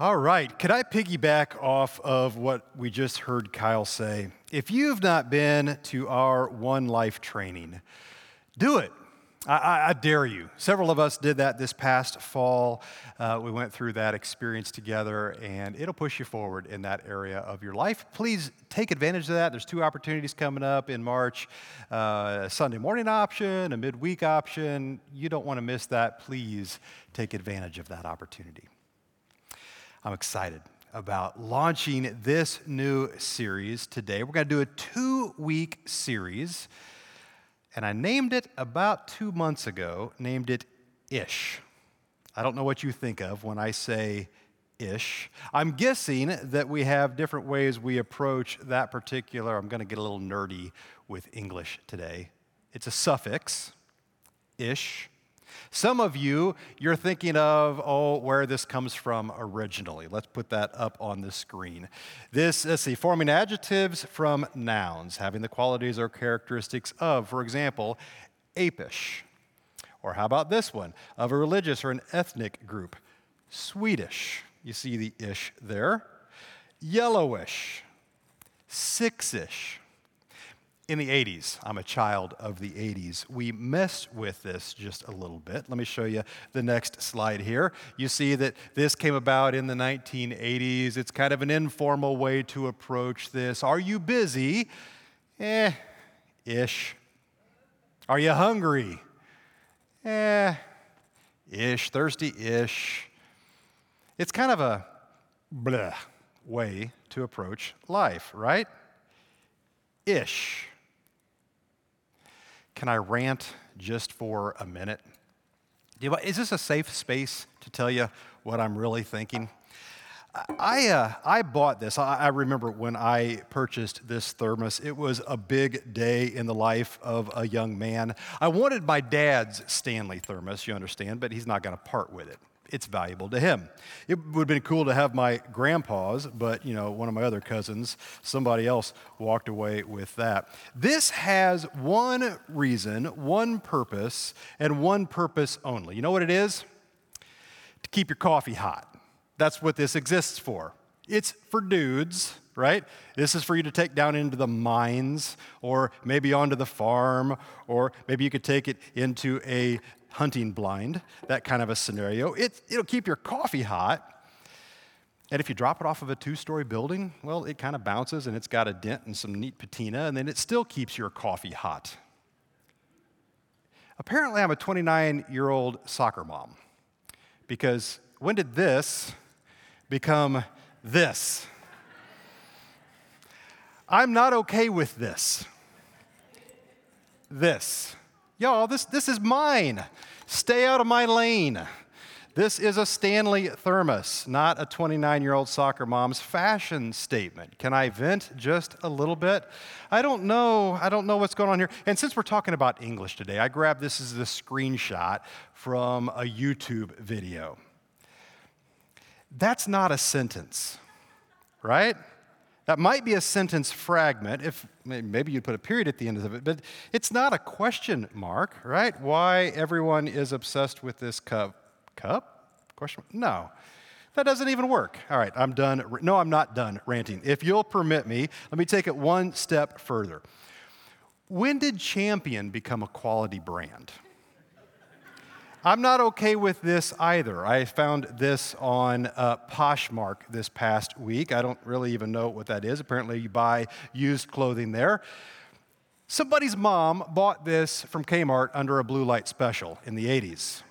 All right. Could I piggyback off of what we just heard Kyle say? If you've not been to our One Life training, do it. I, I, I dare you. Several of us did that this past fall. Uh, we went through that experience together, and it'll push you forward in that area of your life. Please take advantage of that. There's two opportunities coming up in March uh, a Sunday morning option, a midweek option. You don't want to miss that. Please take advantage of that opportunity. I'm excited about launching this new series today. We're going to do a two week series, and I named it about two months ago, named it Ish. I don't know what you think of when I say ish. I'm guessing that we have different ways we approach that particular. I'm going to get a little nerdy with English today. It's a suffix, ish. Some of you, you're thinking of, oh, where this comes from originally. Let's put that up on the screen. This, let's see, forming adjectives from nouns, having the qualities or characteristics of, for example, apish. Or how about this one, of a religious or an ethnic group? Swedish. You see the ish there. Yellowish. Sixish in the 80s, I'm a child of the 80s, we messed with this just a little bit. Let me show you the next slide here. You see that this came about in the 1980s. It's kind of an informal way to approach this. Are you busy? Eh, ish. Are you hungry? Eh, ish. Thirsty ish. It's kind of a blah way to approach life, right? Ish. Can I rant just for a minute? Is this a safe space to tell you what I'm really thinking? I, uh, I bought this. I, I, remember when I purchased this thermos, it was a big day in the life of a young man. I wanted my dad's Stanley thermos, you understand, but he's not going to part with it it's valuable to him. It would have been cool to have my grandpa's, but you know, one of my other cousins, somebody else walked away with that. This has one reason, one purpose, and one purpose only. You know what it is? To keep your coffee hot. That's what this exists for. It's for dudes, right? This is for you to take down into the mines or maybe onto the farm, or maybe you could take it into a hunting blind, that kind of a scenario. It, it'll keep your coffee hot. And if you drop it off of a two story building, well, it kind of bounces and it's got a dent and some neat patina, and then it still keeps your coffee hot. Apparently, I'm a 29 year old soccer mom because when did this become this? I'm not okay with this. This. Y'all, this, this is mine. Stay out of my lane. This is a Stanley thermos, not a 29 year old soccer mom's fashion statement. Can I vent just a little bit? I don't know. I don't know what's going on here. And since we're talking about English today, I grabbed this as a screenshot from a YouTube video. That's not a sentence, right? That might be a sentence fragment, if maybe you'd put a period at the end of it, but it's not a question mark, right? Why everyone is obsessed with this cup. Cup? Question? No. That doesn't even work. All right, I'm done. No, I'm not done ranting. If you'll permit me, let me take it one step further. When did Champion become a quality brand? I'm not okay with this either. I found this on uh, Poshmark this past week. I don't really even know what that is. Apparently, you buy used clothing there. Somebody's mom bought this from Kmart under a blue light special in the 80s.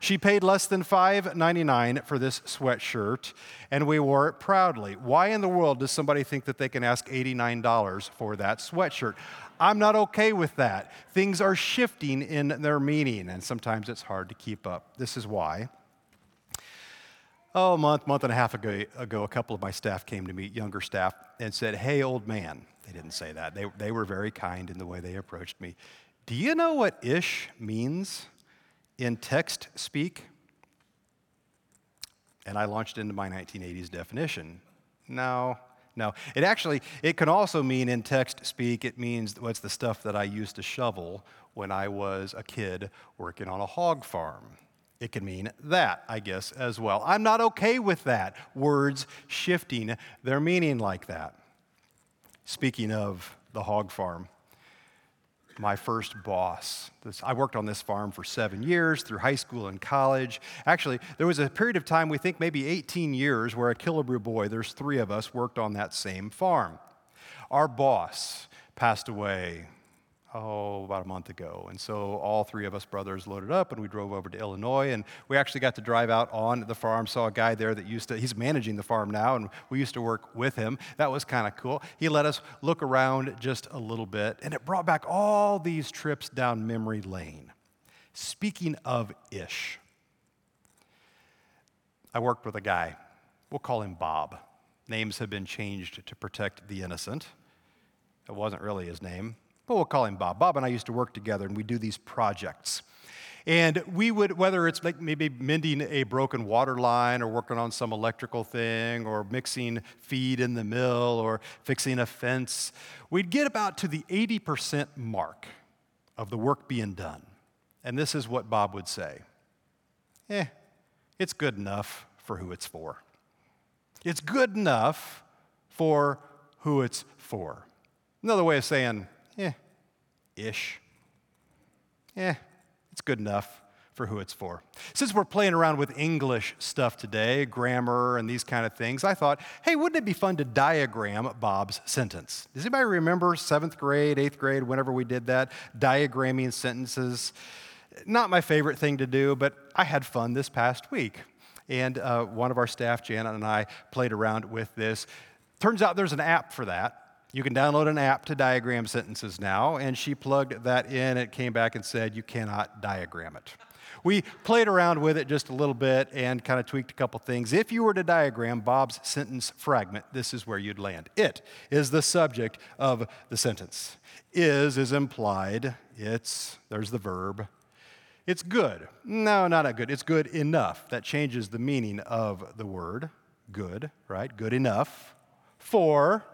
She paid less than $5.99 for this sweatshirt, and we wore it proudly. Why in the world does somebody think that they can ask $89 for that sweatshirt? I'm not okay with that. Things are shifting in their meaning, and sometimes it's hard to keep up. This is why. Oh, a month, month and a half ago, ago, a couple of my staff came to me, younger staff, and said, Hey, old man. They didn't say that. They, they were very kind in the way they approached me. Do you know what ish means in text speak? And I launched into my 1980s definition. No, no, it actually, it can also mean in text speak, it means what's the stuff that I used to shovel when I was a kid working on a hog farm. It can mean that, I guess, as well. I'm not okay with that. Words shifting their meaning like that. Speaking of the hog farm, my first boss. This, I worked on this farm for seven years through high school and college. Actually, there was a period of time, we think maybe 18 years, where a Killebrew boy, there's three of us, worked on that same farm. Our boss passed away oh, about a month ago. And so all three of us brothers loaded up and we drove over to Illinois. And we actually got to drive out on the farm, saw a guy there that used to, he's managing the farm now, and we used to work with him. That was kind of cool. He let us look around just a little bit, and it brought back all these trips down memory lane. Speaking of Ish, I worked with a guy. We'll call him Bob. Names have been changed to protect the innocent. It wasn't really his name but we'll call him Bob. Bob and I used to work together, and we do these projects. And we would, whether it's like maybe mending a broken water line or working on some electrical thing or mixing feed in the mill or fixing a fence, we'd get about to the 80% mark of the work being done. And this is what Bob would say Eh, it's good enough for who it's for. It's good enough for who it's for. Another way of saying, eh, ish. Eh, it's good enough for who it's for. Since we're playing around with English stuff today, grammar and these kind of things, I thought, hey, wouldn't it be fun to diagram Bob's sentence? Does anybody remember seventh grade, eighth grade, whenever we did that? Diagramming sentences. Not my favorite thing to do, but I had fun this past week. And uh, one of our staff, Janet, and I played around with this. Turns out there's an app for that. You can download an app to diagram sentences now, and she plugged that in. It came back and said, You cannot diagram it. We played around with it just a little bit and kind of tweaked a couple things. If you were to diagram Bob's sentence fragment, this is where you'd land. It is the subject of the sentence. Is is implied. It's, there's the verb. It's good. No, not good. It's good enough. That changes the meaning of the word. Good, right? Good enough. For,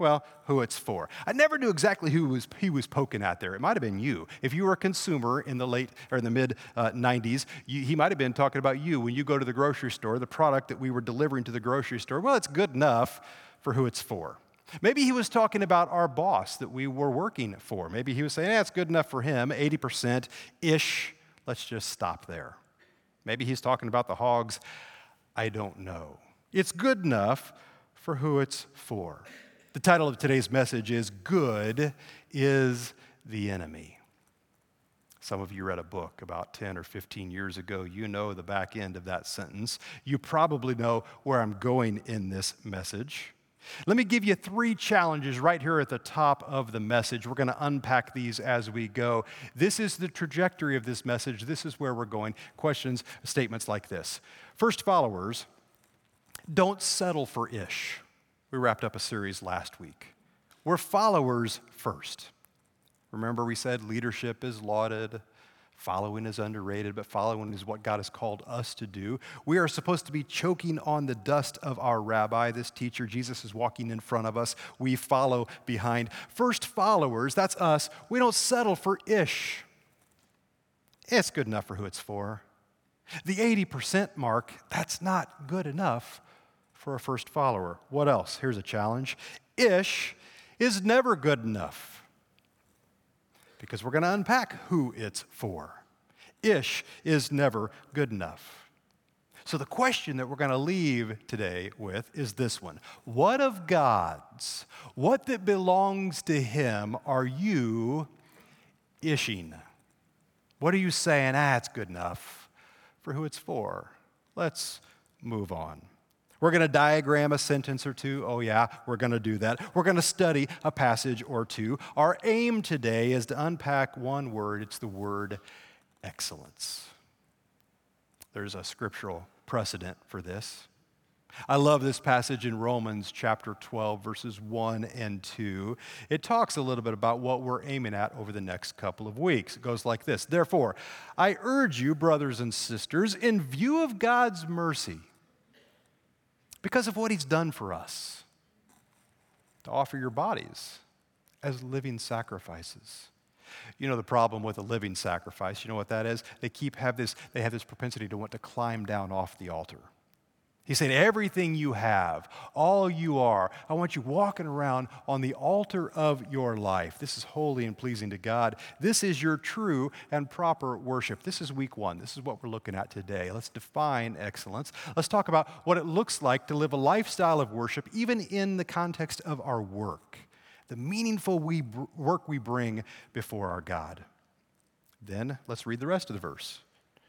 well, who it's for. I never knew exactly who was, he was poking at there. It might have been you. If you were a consumer in the late or in the mid uh, 90s, you, he might have been talking about you when you go to the grocery store, the product that we were delivering to the grocery store. Well, it's good enough for who it's for. Maybe he was talking about our boss that we were working for. Maybe he was saying, yeah, it's good enough for him, 80% ish. Let's just stop there. Maybe he's talking about the hogs. I don't know. It's good enough for who it's for. The title of today's message is Good is the Enemy. Some of you read a book about 10 or 15 years ago. You know the back end of that sentence. You probably know where I'm going in this message. Let me give you three challenges right here at the top of the message. We're going to unpack these as we go. This is the trajectory of this message. This is where we're going. Questions, statements like this. First, followers, don't settle for ish. We wrapped up a series last week. We're followers first. Remember, we said leadership is lauded, following is underrated, but following is what God has called us to do. We are supposed to be choking on the dust of our rabbi, this teacher. Jesus is walking in front of us. We follow behind. First followers, that's us, we don't settle for ish. It's good enough for who it's for. The 80% mark, that's not good enough for a first follower. What else? Here's a challenge ish is never good enough because we're going to unpack who it's for. Ish is never good enough. So, the question that we're going to leave today with is this one What of God's, what that belongs to Him, are you ishing? What are you saying? Ah, it's good enough for who it's for. Let's move on. We're going to diagram a sentence or two. Oh, yeah, we're going to do that. We're going to study a passage or two. Our aim today is to unpack one word it's the word excellence. There's a scriptural precedent for this. I love this passage in Romans chapter 12, verses 1 and 2. It talks a little bit about what we're aiming at over the next couple of weeks. It goes like this Therefore, I urge you, brothers and sisters, in view of God's mercy, because of what he's done for us. To offer your bodies as living sacrifices, You know the problem with a living sacrifice. You know what that is? They keep have this, they have this propensity to want to climb down off the altar. He's saying, everything you have, all you are, I want you walking around on the altar of your life. This is holy and pleasing to God. This is your true and proper worship. This is week one. This is what we're looking at today. Let's define excellence. Let's talk about what it looks like to live a lifestyle of worship, even in the context of our work, the meaningful we, work we bring before our God. Then let's read the rest of the verse.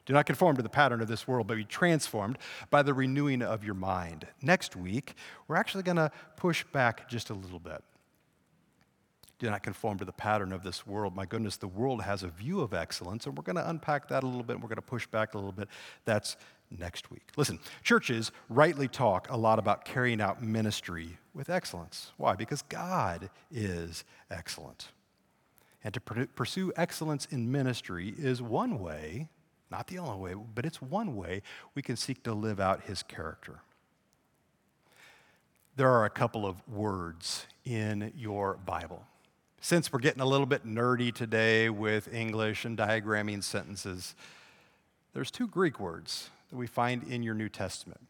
Do not conform to the pattern of this world, but be transformed by the renewing of your mind. Next week, we're actually going to push back just a little bit. Do not conform to the pattern of this world. My goodness, the world has a view of excellence, and we're going to unpack that a little bit, and we're going to push back a little bit. That's next week. Listen, churches rightly talk a lot about carrying out ministry with excellence. Why? Because God is excellent. And to pursue excellence in ministry is one way not the only way, but it's one way we can seek to live out his character. There are a couple of words in your Bible. Since we're getting a little bit nerdy today with English and diagramming sentences, there's two Greek words that we find in your New Testament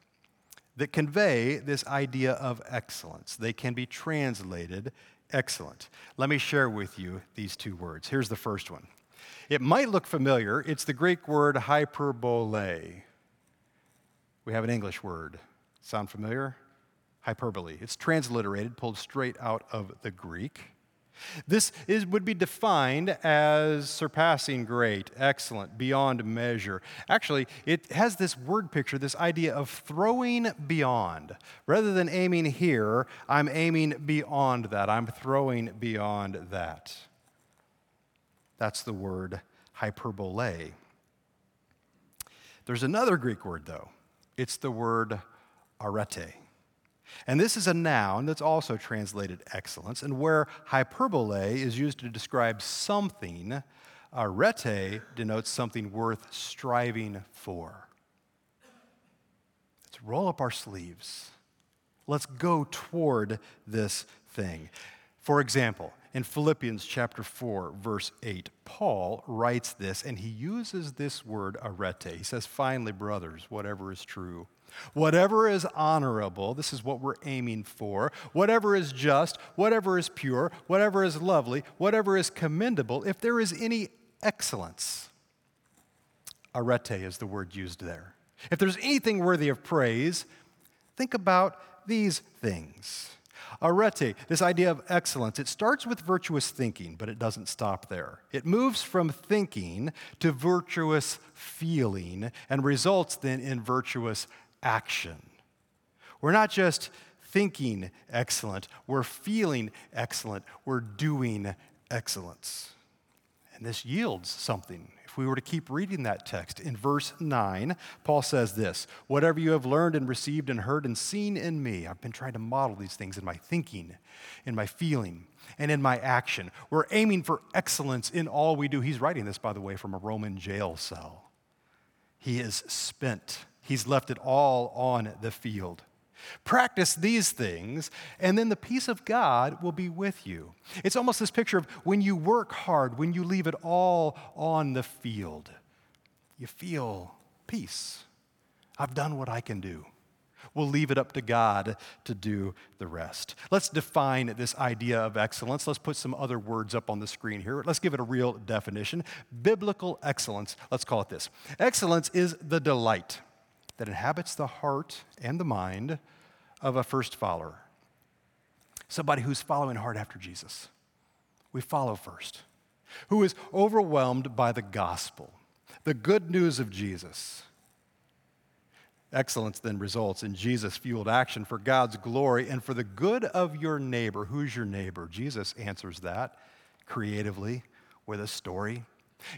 that convey this idea of excellence. They can be translated excellent. Let me share with you these two words. Here's the first one it might look familiar. It's the Greek word hyperbole. We have an English word. Sound familiar? Hyperbole. It's transliterated, pulled straight out of the Greek. This is, would be defined as surpassing great, excellent, beyond measure. Actually, it has this word picture, this idea of throwing beyond. Rather than aiming here, I'm aiming beyond that. I'm throwing beyond that. That's the word hyperbole. There's another Greek word, though. It's the word arete. And this is a noun that's also translated excellence. And where hyperbole is used to describe something, arete denotes something worth striving for. Let's roll up our sleeves. Let's go toward this thing. For example, in Philippians chapter 4, verse 8, Paul writes this, and he uses this word arete. He says, Finally, brothers, whatever is true, whatever is honorable, this is what we're aiming for, whatever is just, whatever is pure, whatever is lovely, whatever is commendable, if there is any excellence, arete is the word used there. If there's anything worthy of praise, think about these things. Arete, this idea of excellence, it starts with virtuous thinking, but it doesn't stop there. It moves from thinking to virtuous feeling and results then in virtuous action. We're not just thinking excellent, we're feeling excellent, we're doing excellence. And this yields something if we were to keep reading that text, in verse 9, Paul says this Whatever you have learned and received and heard and seen in me, I've been trying to model these things in my thinking, in my feeling, and in my action. We're aiming for excellence in all we do. He's writing this, by the way, from a Roman jail cell. He is spent, he's left it all on the field. Practice these things, and then the peace of God will be with you. It's almost this picture of when you work hard, when you leave it all on the field, you feel peace. I've done what I can do. We'll leave it up to God to do the rest. Let's define this idea of excellence. Let's put some other words up on the screen here. Let's give it a real definition. Biblical excellence, let's call it this. Excellence is the delight that inhabits the heart and the mind of a first follower. Somebody who's following hard after Jesus. We follow first. Who is overwhelmed by the gospel, the good news of Jesus. Excellence then results in Jesus fueled action for God's glory and for the good of your neighbor. Who's your neighbor? Jesus answers that creatively with a story.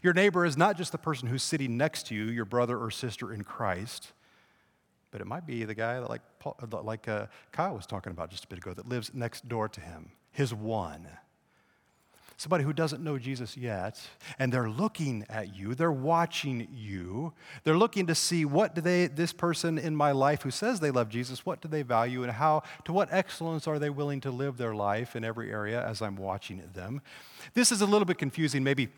Your neighbor is not just the person who's sitting next to you, your brother or sister in Christ but it might be the guy that like, Paul, like uh, Kyle was talking about just a bit ago that lives next door to him, his one. somebody who doesn't know Jesus yet, and they're looking at you, they're watching you, they're looking to see what do they, this person in my life who says they love Jesus, what do they value and how, to what excellence are they willing to live their life in every area as I'm watching them. This is a little bit confusing. Maybe,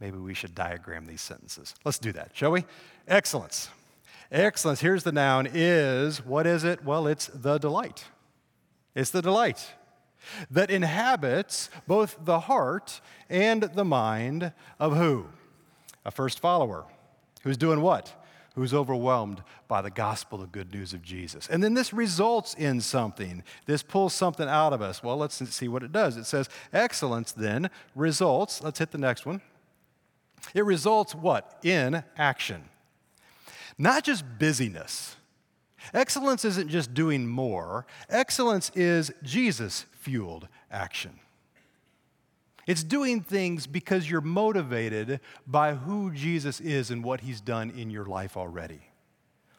maybe we should diagram these sentences. Let's do that, shall we? Excellence. Excellence, here's the noun, is, what is it? Well, it's the delight. It's the delight that inhabits both the heart and the mind of who? A first follower. Who's doing what? Who's overwhelmed by the gospel, the good news of Jesus. And then this results in something. This pulls something out of us. Well, let's see what it does. It says, excellence then results, let's hit the next one. It results what? In action. Not just busyness. Excellence isn't just doing more, excellence is Jesus fueled action. It's doing things because you're motivated by who Jesus is and what he's done in your life already.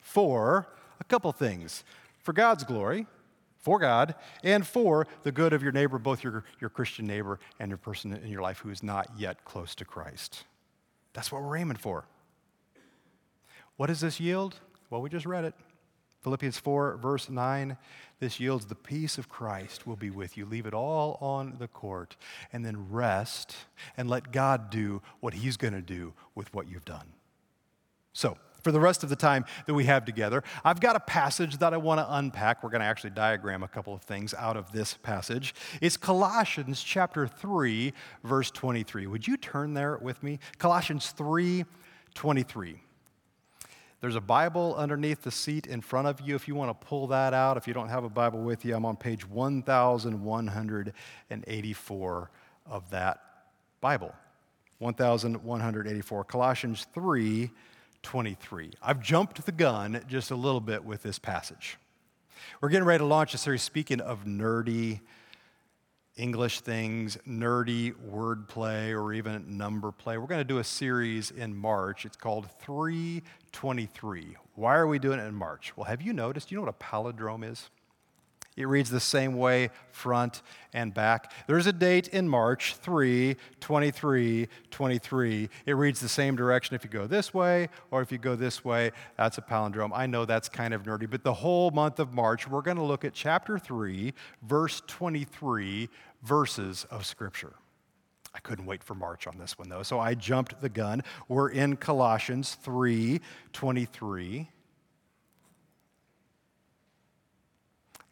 For a couple things for God's glory, for God, and for the good of your neighbor, both your, your Christian neighbor and your person in your life who is not yet close to Christ. That's what we're aiming for. What does this yield? Well, we just read it. Philippians 4, verse 9, this yields the peace of Christ will be with you. Leave it all on the court and then rest and let God do what He's going to do with what you've done. So, for the rest of the time that we have together, I've got a passage that I want to unpack. We're going to actually diagram a couple of things out of this passage. It's Colossians chapter 3, verse 23. Would you turn there with me? Colossians 3, 23. There's a Bible underneath the seat in front of you if you want to pull that out. If you don't have a Bible with you, I'm on page 1184 of that Bible. 1184, Colossians 3 23. I've jumped the gun just a little bit with this passage. We're getting ready to launch a series speaking of nerdy English things, nerdy wordplay, or even number play. We're going to do a series in March. It's called 323. Why are we doing it in March? Well, have you noticed? You know what a palindrome is? It reads the same way, front and back. There's a date in March, 3, 23, 23. It reads the same direction if you go this way or if you go this way. That's a palindrome. I know that's kind of nerdy, but the whole month of March, we're going to look at chapter 3, verse 23 verses of Scripture. I couldn't wait for March on this one, though, so I jumped the gun. We're in Colossians 3, 23.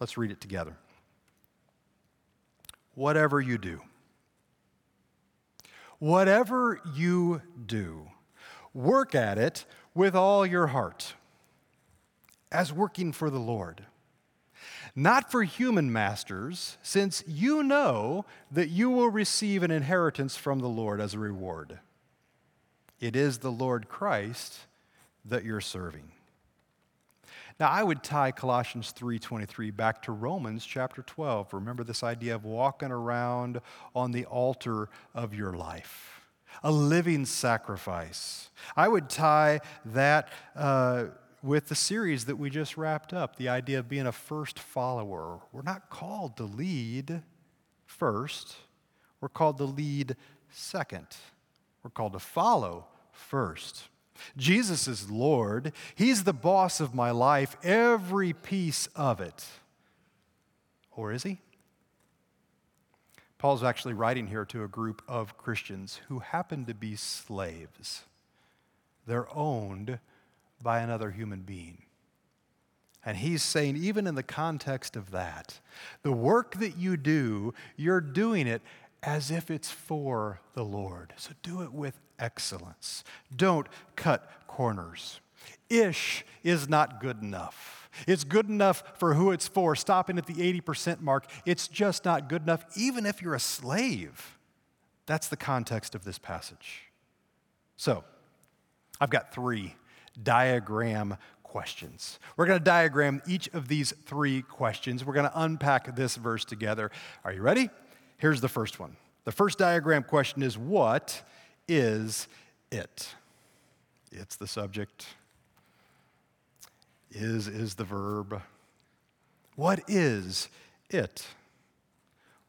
Let's read it together. Whatever you do, whatever you do, work at it with all your heart, as working for the Lord. Not for human masters, since you know that you will receive an inheritance from the Lord as a reward. It is the Lord Christ that you're serving. Now, I would tie Colossians 3:23 back to Romans chapter 12. Remember this idea of walking around on the altar of your life, a living sacrifice. I would tie that uh, with the series that we just wrapped up, the idea of being a first follower. We're not called to lead first, we're called to lead second. We're called to follow first. Jesus is Lord. He's the boss of my life, every piece of it. Or is he? Paul's actually writing here to a group of Christians who happen to be slaves. They're owned by another human being. And he's saying, even in the context of that, the work that you do, you're doing it as if it's for the Lord. So do it with excellence. Don't cut corners. Ish is not good enough. It's good enough for who it's for, stopping at the 80% mark. It's just not good enough, even if you're a slave. That's the context of this passage. So, I've got three diagram questions. We're going to diagram each of these three questions. We're going to unpack this verse together. Are you ready? Here's the first one. The first diagram question is What is it? It's the subject. Is is the verb. What is it?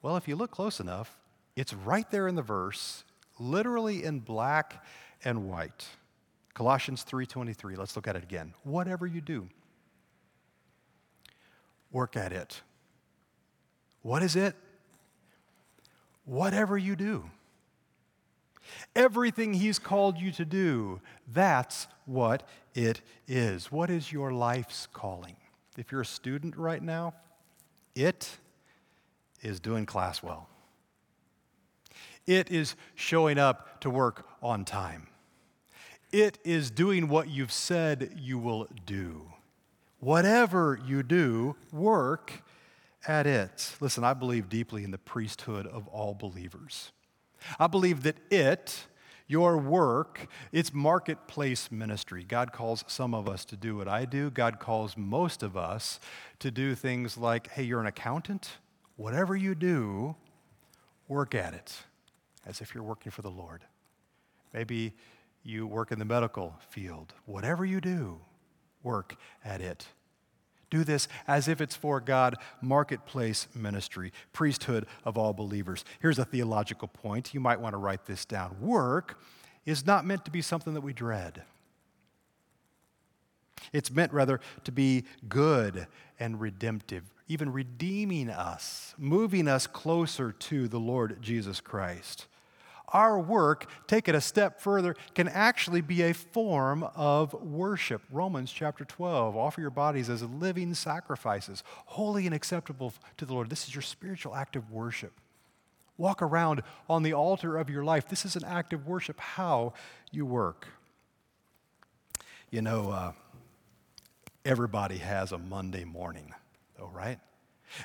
Well, if you look close enough, It's right there in the verse, literally in black and white. Colossians 3:23. Let's look at it again. Whatever you do, work at it. What is it? Whatever you do. Everything He's called you to do, that's what it is. What is your life's calling? If you're a student right now, it is doing class well. It is showing up to work on time. It is doing what you've said you will do. Whatever you do, work at it. Listen, I believe deeply in the priesthood of all believers. I believe that it, your work, it's marketplace ministry. God calls some of us to do what I do. God calls most of us to do things like, hey, you're an accountant. Whatever you do, work at it as if you're working for the Lord. Maybe you work in the medical field. Whatever you do, work at it. Do this as if it's for God, marketplace ministry, priesthood of all believers. Here's a theological point. You might want to write this down. Work is not meant to be something that we dread. It's meant rather to be good and redemptive, even redeeming us, moving us closer to the Lord Jesus Christ our work, take it a step further, can actually be a form of worship. Romans chapter 12 offer your bodies as living sacrifices, holy and acceptable to the Lord. This is your spiritual act of worship. Walk around on the altar of your life. This is an act of worship, how you work. You know, uh, everybody has a Monday morning, though, right?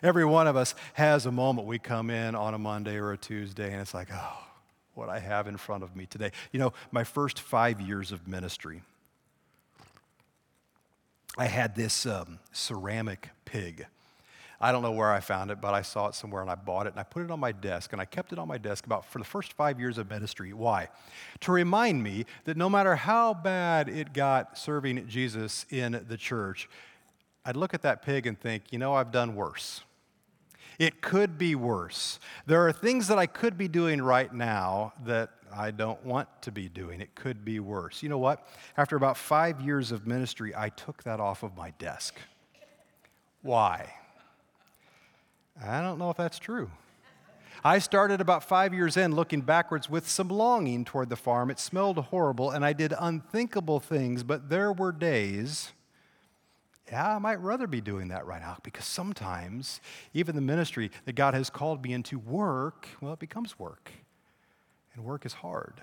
Every one of us has a moment we come in on a Monday or a Tuesday, and it's like, oh, what I have in front of me today. You know, my first five years of ministry, I had this um, ceramic pig. I don't know where I found it, but I saw it somewhere and I bought it and I put it on my desk and I kept it on my desk about for the first five years of ministry. Why? To remind me that no matter how bad it got serving Jesus in the church, I'd look at that pig and think, you know, I've done worse. It could be worse. There are things that I could be doing right now that I don't want to be doing. It could be worse. You know what? After about five years of ministry, I took that off of my desk. Why? I don't know if that's true. I started about five years in looking backwards with some longing toward the farm. It smelled horrible, and I did unthinkable things, but there were days yeah, I might rather be doing that right now because sometimes even the ministry that God has called me into work, well, it becomes work. And work is hard.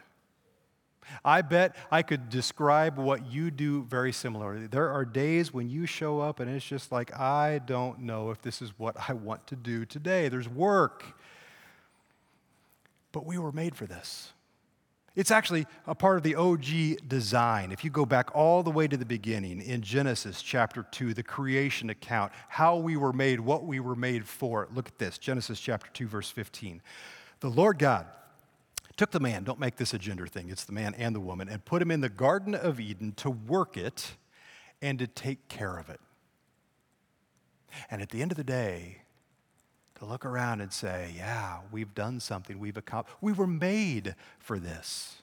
I bet I could describe what you do very similarly. There are days when you show up and it's just like, I don't know if this is what I want to do today. There's work. But we were made for this. It's actually a part of the OG design. If you go back all the way to the beginning in Genesis chapter 2, the creation account, how we were made, what we were made for. Look at this Genesis chapter 2, verse 15. The Lord God took the man, don't make this a gender thing, it's the man and the woman, and put him in the Garden of Eden to work it and to take care of it. And at the end of the day, to look around and say, yeah, we've done something, we've accomplished. We were made for this.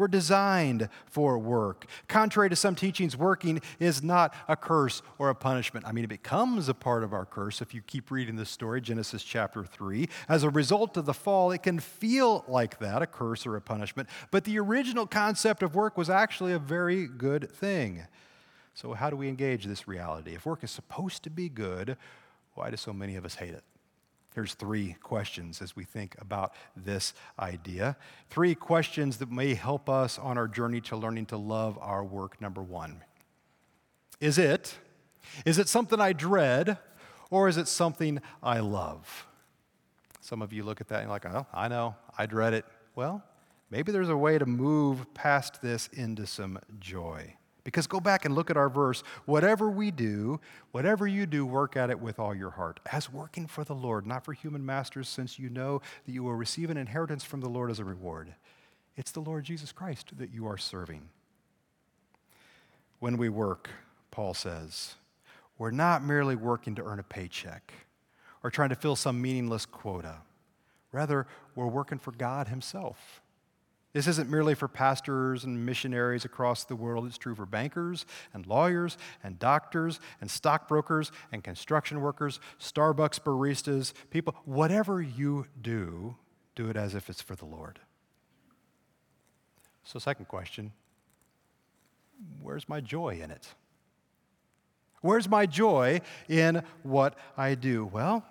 We're designed for work. Contrary to some teachings, working is not a curse or a punishment. I mean, it becomes a part of our curse if you keep reading this story, Genesis chapter 3. As a result of the fall, it can feel like that, a curse or a punishment. But the original concept of work was actually a very good thing. So, how do we engage this reality? If work is supposed to be good, why do so many of us hate it? Here's three questions as we think about this idea. Three questions that may help us on our journey to learning to love our work. Number one Is it? Is it something I dread or is it something I love? Some of you look at that and you're like, oh, I know, I dread it. Well, maybe there's a way to move past this into some joy. Because go back and look at our verse. Whatever we do, whatever you do, work at it with all your heart, as working for the Lord, not for human masters, since you know that you will receive an inheritance from the Lord as a reward. It's the Lord Jesus Christ that you are serving. When we work, Paul says, we're not merely working to earn a paycheck or trying to fill some meaningless quota. Rather, we're working for God Himself. This isn't merely for pastors and missionaries across the world. It's true for bankers and lawyers and doctors and stockbrokers and construction workers, Starbucks baristas, people. Whatever you do, do it as if it's for the Lord. So, second question where's my joy in it? Where's my joy in what I do? Well,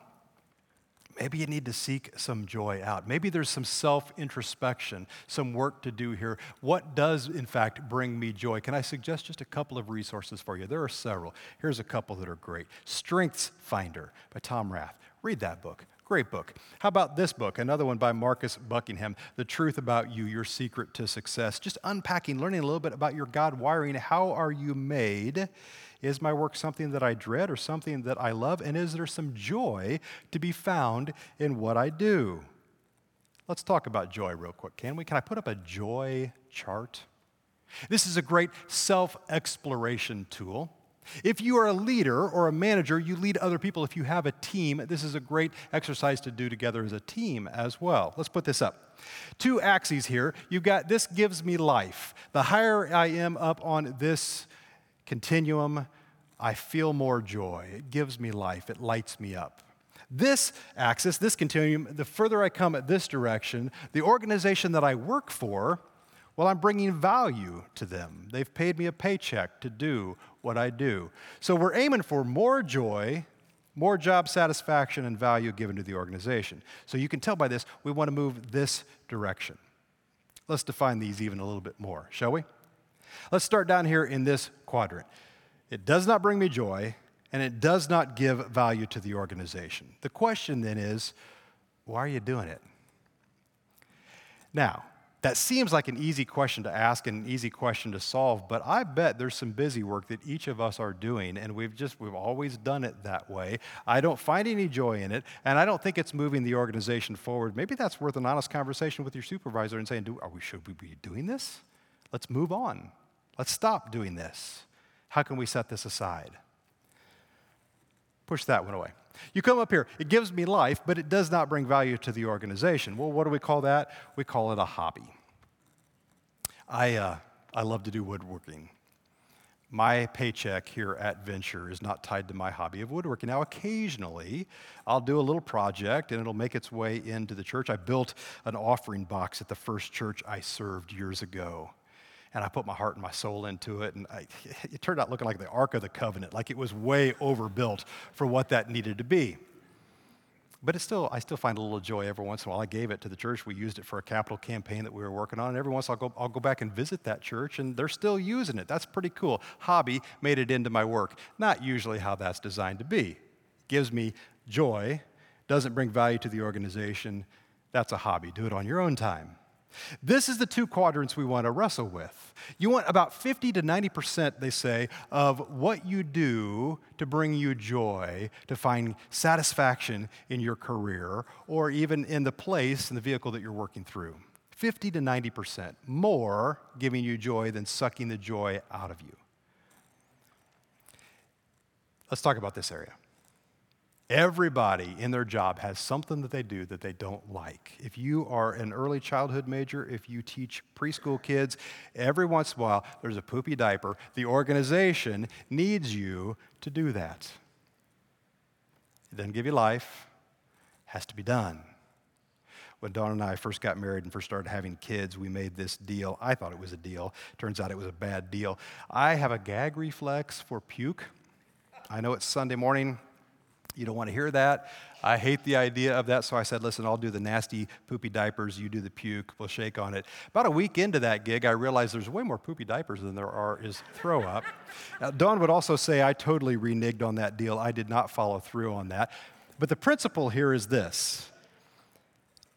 maybe you need to seek some joy out. Maybe there's some self introspection, some work to do here. What does, in fact, bring me joy? Can I suggest just a couple of resources for you? There are several. Here's a couple that are great Strengths Finder by Tom Rath. Read that book. Great book. How about this book? Another one by Marcus Buckingham, The Truth About You, Your Secret to Success. Just unpacking, learning a little bit about your God wiring. How are you made? Is my work something that I dread or something that I love? And is there some joy to be found in what I do? Let's talk about joy real quick, can we? Can I put up a joy chart? This is a great self exploration tool. If you are a leader or a manager, you lead other people. If you have a team, this is a great exercise to do together as a team as well. Let's put this up. Two axes here. You've got this gives me life. The higher I am up on this continuum, I feel more joy. It gives me life, it lights me up. This axis, this continuum, the further I come at this direction, the organization that I work for, well, I'm bringing value to them. They've paid me a paycheck to do what I do. So we're aiming for more joy, more job satisfaction, and value given to the organization. So you can tell by this, we want to move this direction. Let's define these even a little bit more, shall we? Let's start down here in this quadrant. It does not bring me joy, and it does not give value to the organization. The question then is why are you doing it? Now, that seems like an easy question to ask and an easy question to solve, but I bet there's some busy work that each of us are doing, and we've just, we've always done it that way. I don't find any joy in it, and I don't think it's moving the organization forward. Maybe that's worth an honest conversation with your supervisor and saying, Do, are we, should we be doing this? Let's move on. Let's stop doing this. How can we set this aside? Push that one away. You come up here, it gives me life, but it does not bring value to the organization. Well, what do we call that? We call it a hobby. I, uh, I love to do woodworking. My paycheck here at Venture is not tied to my hobby of woodworking. Now, occasionally, I'll do a little project and it'll make its way into the church. I built an offering box at the first church I served years ago and I put my heart and my soul into it. And I, it turned out looking like the Ark of the Covenant, like it was way overbuilt for what that needed to be. But it's still, I still find a little joy every once in a while. I gave it to the church. We used it for a capital campaign that we were working on. And every once I'll go, I'll go back and visit that church, and they're still using it. That's pretty cool. Hobby made it into my work. Not usually how that's designed to be. Gives me joy, doesn't bring value to the organization. That's a hobby. Do it on your own time. This is the two quadrants we want to wrestle with. You want about 50 to 90%, they say, of what you do to bring you joy, to find satisfaction in your career, or even in the place, in the vehicle that you're working through. 50 to 90% more giving you joy than sucking the joy out of you. Let's talk about this area. Everybody in their job has something that they do that they don't like. If you are an early childhood major, if you teach preschool kids, every once in a while there's a poopy diaper. The organization needs you to do that. It doesn't give you life, it has to be done. When Dawn and I first got married and first started having kids, we made this deal. I thought it was a deal. Turns out it was a bad deal. I have a gag reflex for puke. I know it's Sunday morning. You don't want to hear that. I hate the idea of that, so I said, listen, I'll do the nasty poopy diapers, you do the puke, we'll shake on it. About a week into that gig, I realized there's way more poopy diapers than there are is throw up. now, Dawn would also say I totally reneged on that deal. I did not follow through on that. But the principle here is this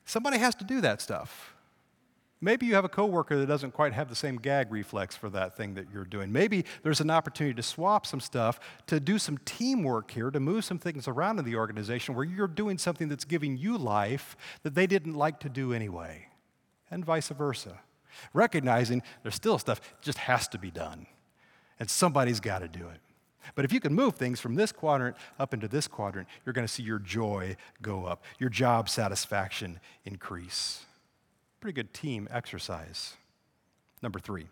somebody has to do that stuff. Maybe you have a coworker that doesn't quite have the same gag reflex for that thing that you're doing. Maybe there's an opportunity to swap some stuff, to do some teamwork here, to move some things around in the organization where you're doing something that's giving you life that they didn't like to do anyway, and vice versa. Recognizing there's still stuff just has to be done, and somebody's got to do it. But if you can move things from this quadrant up into this quadrant, you're going to see your joy go up, your job satisfaction increase. Pretty good team exercise. Number three,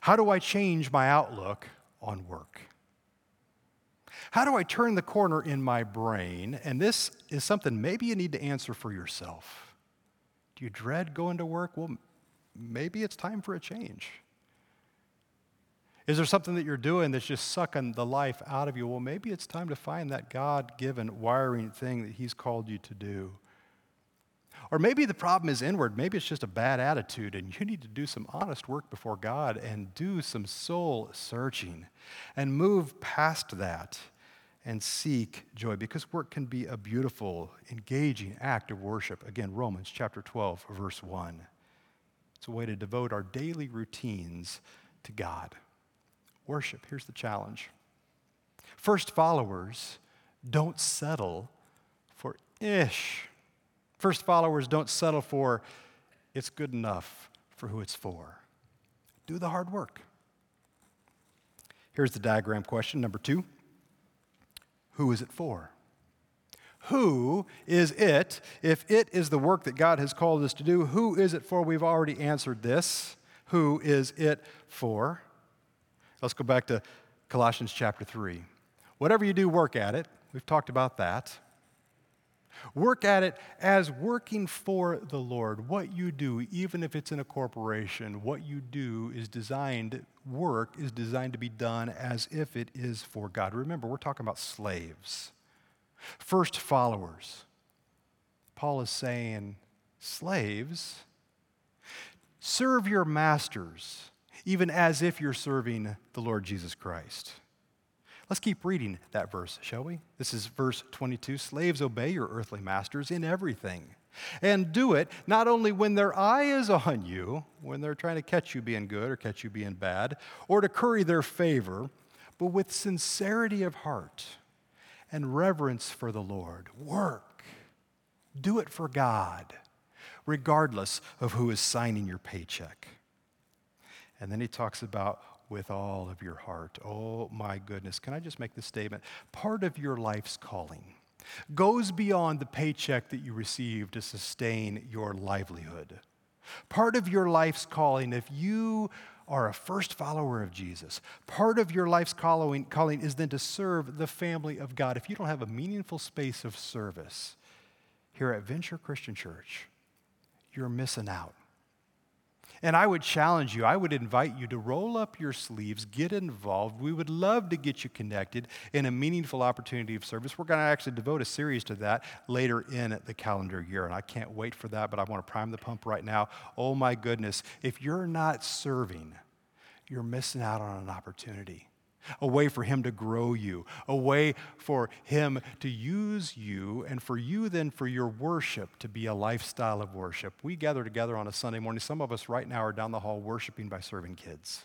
how do I change my outlook on work? How do I turn the corner in my brain? And this is something maybe you need to answer for yourself. Do you dread going to work? Well, maybe it's time for a change. Is there something that you're doing that's just sucking the life out of you? Well, maybe it's time to find that God given wiring thing that He's called you to do. Or maybe the problem is inward. Maybe it's just a bad attitude, and you need to do some honest work before God and do some soul searching and move past that and seek joy because work can be a beautiful, engaging act of worship. Again, Romans chapter 12, verse 1. It's a way to devote our daily routines to God worship. Here's the challenge First followers don't settle for ish. First followers don't settle for it's good enough for who it's for. Do the hard work. Here's the diagram question number two Who is it for? Who is it? If it is the work that God has called us to do, who is it for? We've already answered this. Who is it for? Let's go back to Colossians chapter 3. Whatever you do, work at it. We've talked about that. Work at it as working for the Lord. What you do, even if it's in a corporation, what you do is designed, work is designed to be done as if it is for God. Remember, we're talking about slaves, first followers. Paul is saying, slaves, serve your masters even as if you're serving the Lord Jesus Christ. Let's keep reading that verse, shall we? This is verse 22 Slaves, obey your earthly masters in everything. And do it not only when their eye is on you, when they're trying to catch you being good or catch you being bad, or to curry their favor, but with sincerity of heart and reverence for the Lord. Work. Do it for God, regardless of who is signing your paycheck. And then he talks about with all of your heart. Oh my goodness. Can I just make this statement? Part of your life's calling goes beyond the paycheck that you receive to sustain your livelihood. Part of your life's calling, if you are a first follower of Jesus, part of your life's calling, calling is then to serve the family of God. If you don't have a meaningful space of service here at Venture Christian Church, you're missing out. And I would challenge you, I would invite you to roll up your sleeves, get involved. We would love to get you connected in a meaningful opportunity of service. We're going to actually devote a series to that later in the calendar year, and I can't wait for that, but I want to prime the pump right now. Oh my goodness, if you're not serving, you're missing out on an opportunity a way for Him to grow you, a way for Him to use you, and for you then for your worship to be a lifestyle of worship. We gather together on a Sunday morning. Some of us right now are down the hall worshiping by serving kids.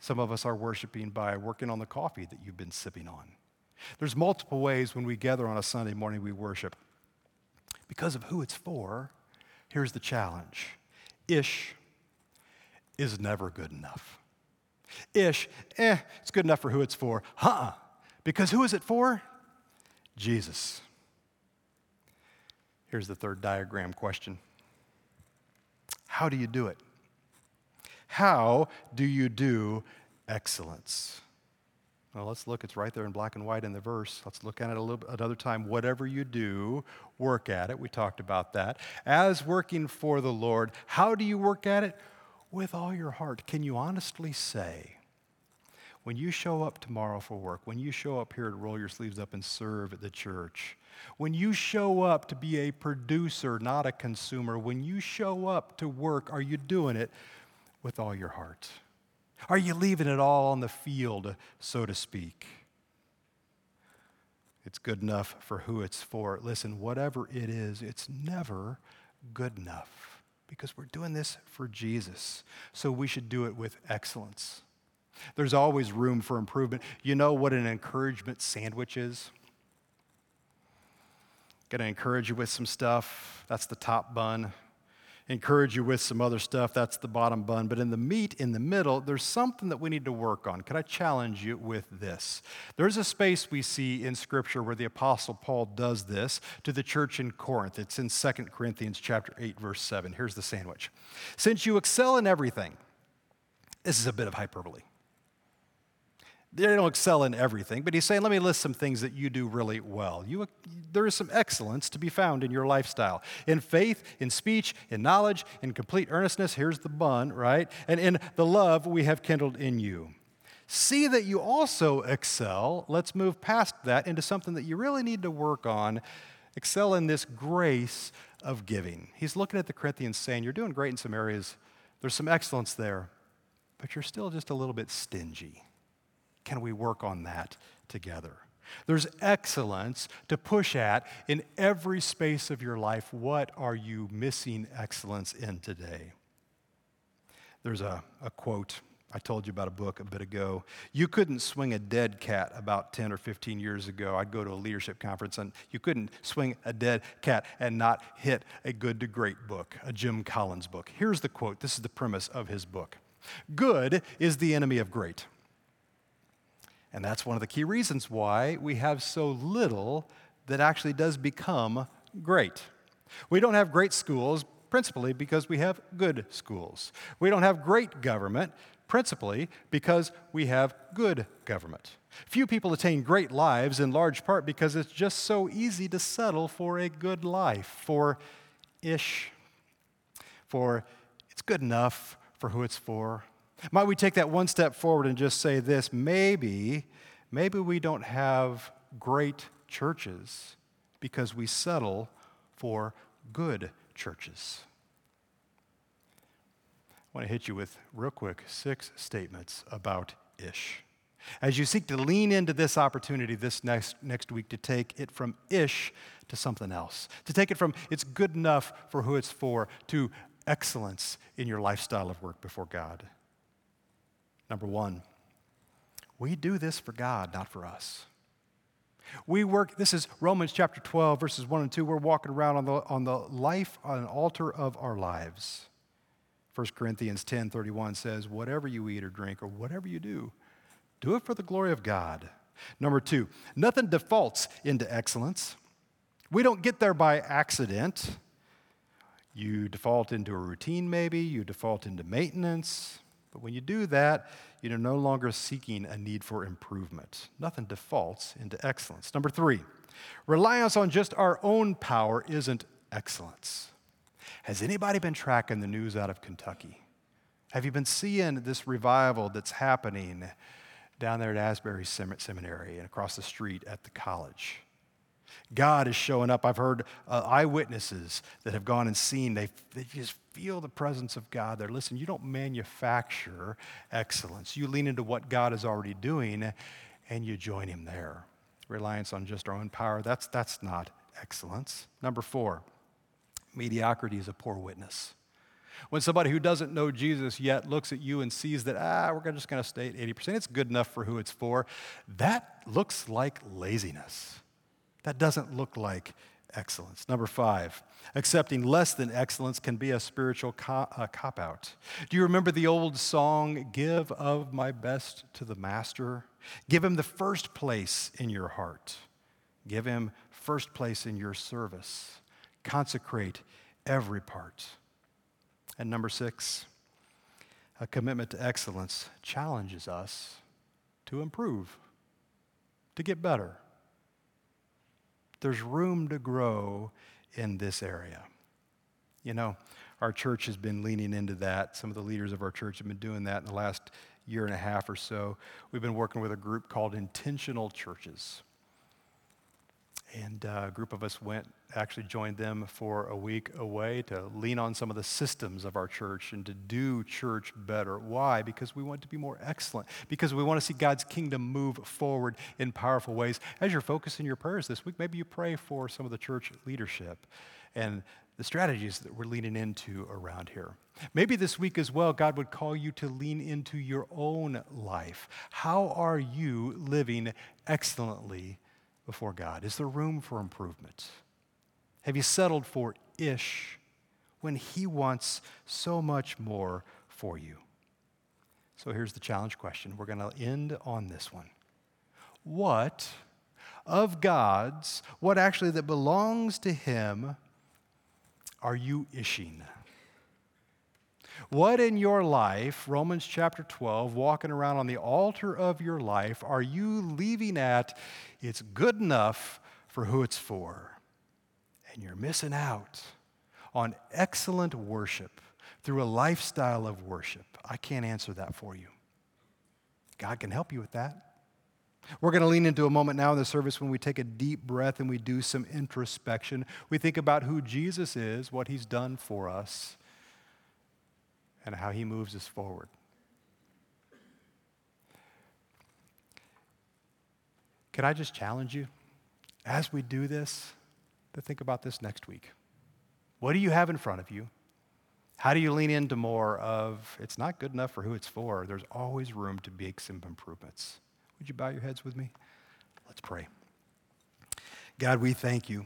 Some of us are worshiping by working on the coffee that you've been sipping on. There's multiple ways when we gather on a Sunday morning we worship. Because of who it's for, here's the challenge ish is never good enough. Ish, eh, it's good enough for who it's for. Huh. Because who is it for? Jesus. Here's the third diagram question How do you do it? How do you do excellence? Well, let's look. It's right there in black and white in the verse. Let's look at it a little bit another time. Whatever you do, work at it. We talked about that. As working for the Lord, how do you work at it? With all your heart, can you honestly say, when you show up tomorrow for work, when you show up here to roll your sleeves up and serve at the church, when you show up to be a producer, not a consumer, when you show up to work, are you doing it with all your heart? Are you leaving it all on the field, so to speak? It's good enough for who it's for. Listen, whatever it is, it's never good enough because we're doing this for Jesus. So we should do it with excellence. There's always room for improvement. You know what an encouragement sandwich is? To encourage you with some stuff. That's the top bun. Encourage you with some other stuff. That's the bottom bun. But in the meat, in the middle, there's something that we need to work on. Could I challenge you with this? There's a space we see in Scripture where the Apostle Paul does this to the church in Corinth. It's in 2 Corinthians chapter 8, verse 7. Here's the sandwich. Since you excel in everything, this is a bit of hyperbole. They don't excel in everything, but he's saying, let me list some things that you do really well. You, there is some excellence to be found in your lifestyle. In faith, in speech, in knowledge, in complete earnestness, here's the bun, right? And in the love we have kindled in you. See that you also excel. Let's move past that into something that you really need to work on. Excel in this grace of giving. He's looking at the Corinthians saying, You're doing great in some areas, there's some excellence there, but you're still just a little bit stingy. Can we work on that together? There's excellence to push at in every space of your life. What are you missing excellence in today? There's a, a quote. I told you about a book a bit ago. You couldn't swing a dead cat about 10 or 15 years ago. I'd go to a leadership conference and you couldn't swing a dead cat and not hit a good to great book, a Jim Collins book. Here's the quote. This is the premise of his book Good is the enemy of great. And that's one of the key reasons why we have so little that actually does become great. We don't have great schools principally because we have good schools. We don't have great government principally because we have good government. Few people attain great lives in large part because it's just so easy to settle for a good life, for ish, for it's good enough for who it's for, might we take that one step forward and just say this maybe, maybe we don't have great churches because we settle for good churches. I want to hit you with, real quick, six statements about ish. As you seek to lean into this opportunity this next, next week to take it from ish to something else, to take it from it's good enough for who it's for to excellence in your lifestyle of work before God. Number one, we do this for God, not for us. We work, this is Romans chapter 12, verses 1 and 2. We're walking around on the, on the life, on an altar of our lives. 1 Corinthians 10 31 says, Whatever you eat or drink, or whatever you do, do it for the glory of God. Number two, nothing defaults into excellence. We don't get there by accident. You default into a routine, maybe, you default into maintenance, but when you do that, you're no longer seeking a need for improvement. Nothing defaults into excellence. Number three, reliance on just our own power isn't excellence. Has anybody been tracking the news out of Kentucky? Have you been seeing this revival that's happening down there at Asbury Seminary and across the street at the college? God is showing up. I've heard uh, eyewitnesses that have gone and seen, they, they just feel the presence of God there. Listen, you don't manufacture excellence. You lean into what God is already doing and you join Him there. Reliance on just our own power, that's, that's not excellence. Number four, mediocrity is a poor witness. When somebody who doesn't know Jesus yet looks at you and sees that, ah, we're just going to stay at 80%, it's good enough for who it's for, that looks like laziness. That doesn't look like excellence. Number five, accepting less than excellence can be a spiritual cop out. Do you remember the old song, Give of My Best to the Master? Give him the first place in your heart, give him first place in your service. Consecrate every part. And number six, a commitment to excellence challenges us to improve, to get better there's room to grow in this area. You know, our church has been leaning into that. Some of the leaders of our church have been doing that in the last year and a half or so. We've been working with a group called Intentional Churches. And uh, a group of us went, actually joined them for a week away to lean on some of the systems of our church and to do church better. Why? Because we want to be more excellent. Because we want to see God's kingdom move forward in powerful ways. As you're focusing your prayers this week, maybe you pray for some of the church leadership and the strategies that we're leaning into around here. Maybe this week as well, God would call you to lean into your own life. How are you living excellently before God? Is there room for improvement? Have you settled for ish when He wants so much more for you? So here's the challenge question. We're going to end on this one. What of God's, what actually that belongs to Him, are you ishing? What in your life, Romans chapter 12, walking around on the altar of your life, are you leaving at it's good enough for who it's for? And you're missing out on excellent worship through a lifestyle of worship. I can't answer that for you. God can help you with that. We're going to lean into a moment now in the service when we take a deep breath and we do some introspection. We think about who Jesus is, what he's done for us, and how he moves us forward. Can I just challenge you as we do this to think about this next week? What do you have in front of you? How do you lean into more of it's not good enough for who it's for? There's always room to make some improvements. Would you bow your heads with me? Let's pray. God, we thank you.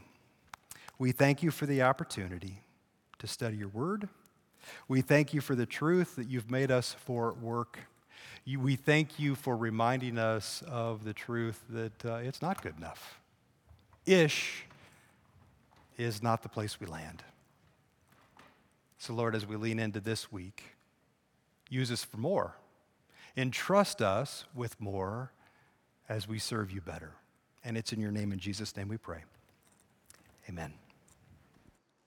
We thank you for the opportunity to study your word. We thank you for the truth that you've made us for work. You, we thank you for reminding us of the truth that uh, it's not good enough. Ish is not the place we land. So, Lord, as we lean into this week, use us for more. Entrust us with more as we serve you better. And it's in your name, in Jesus' name, we pray. Amen.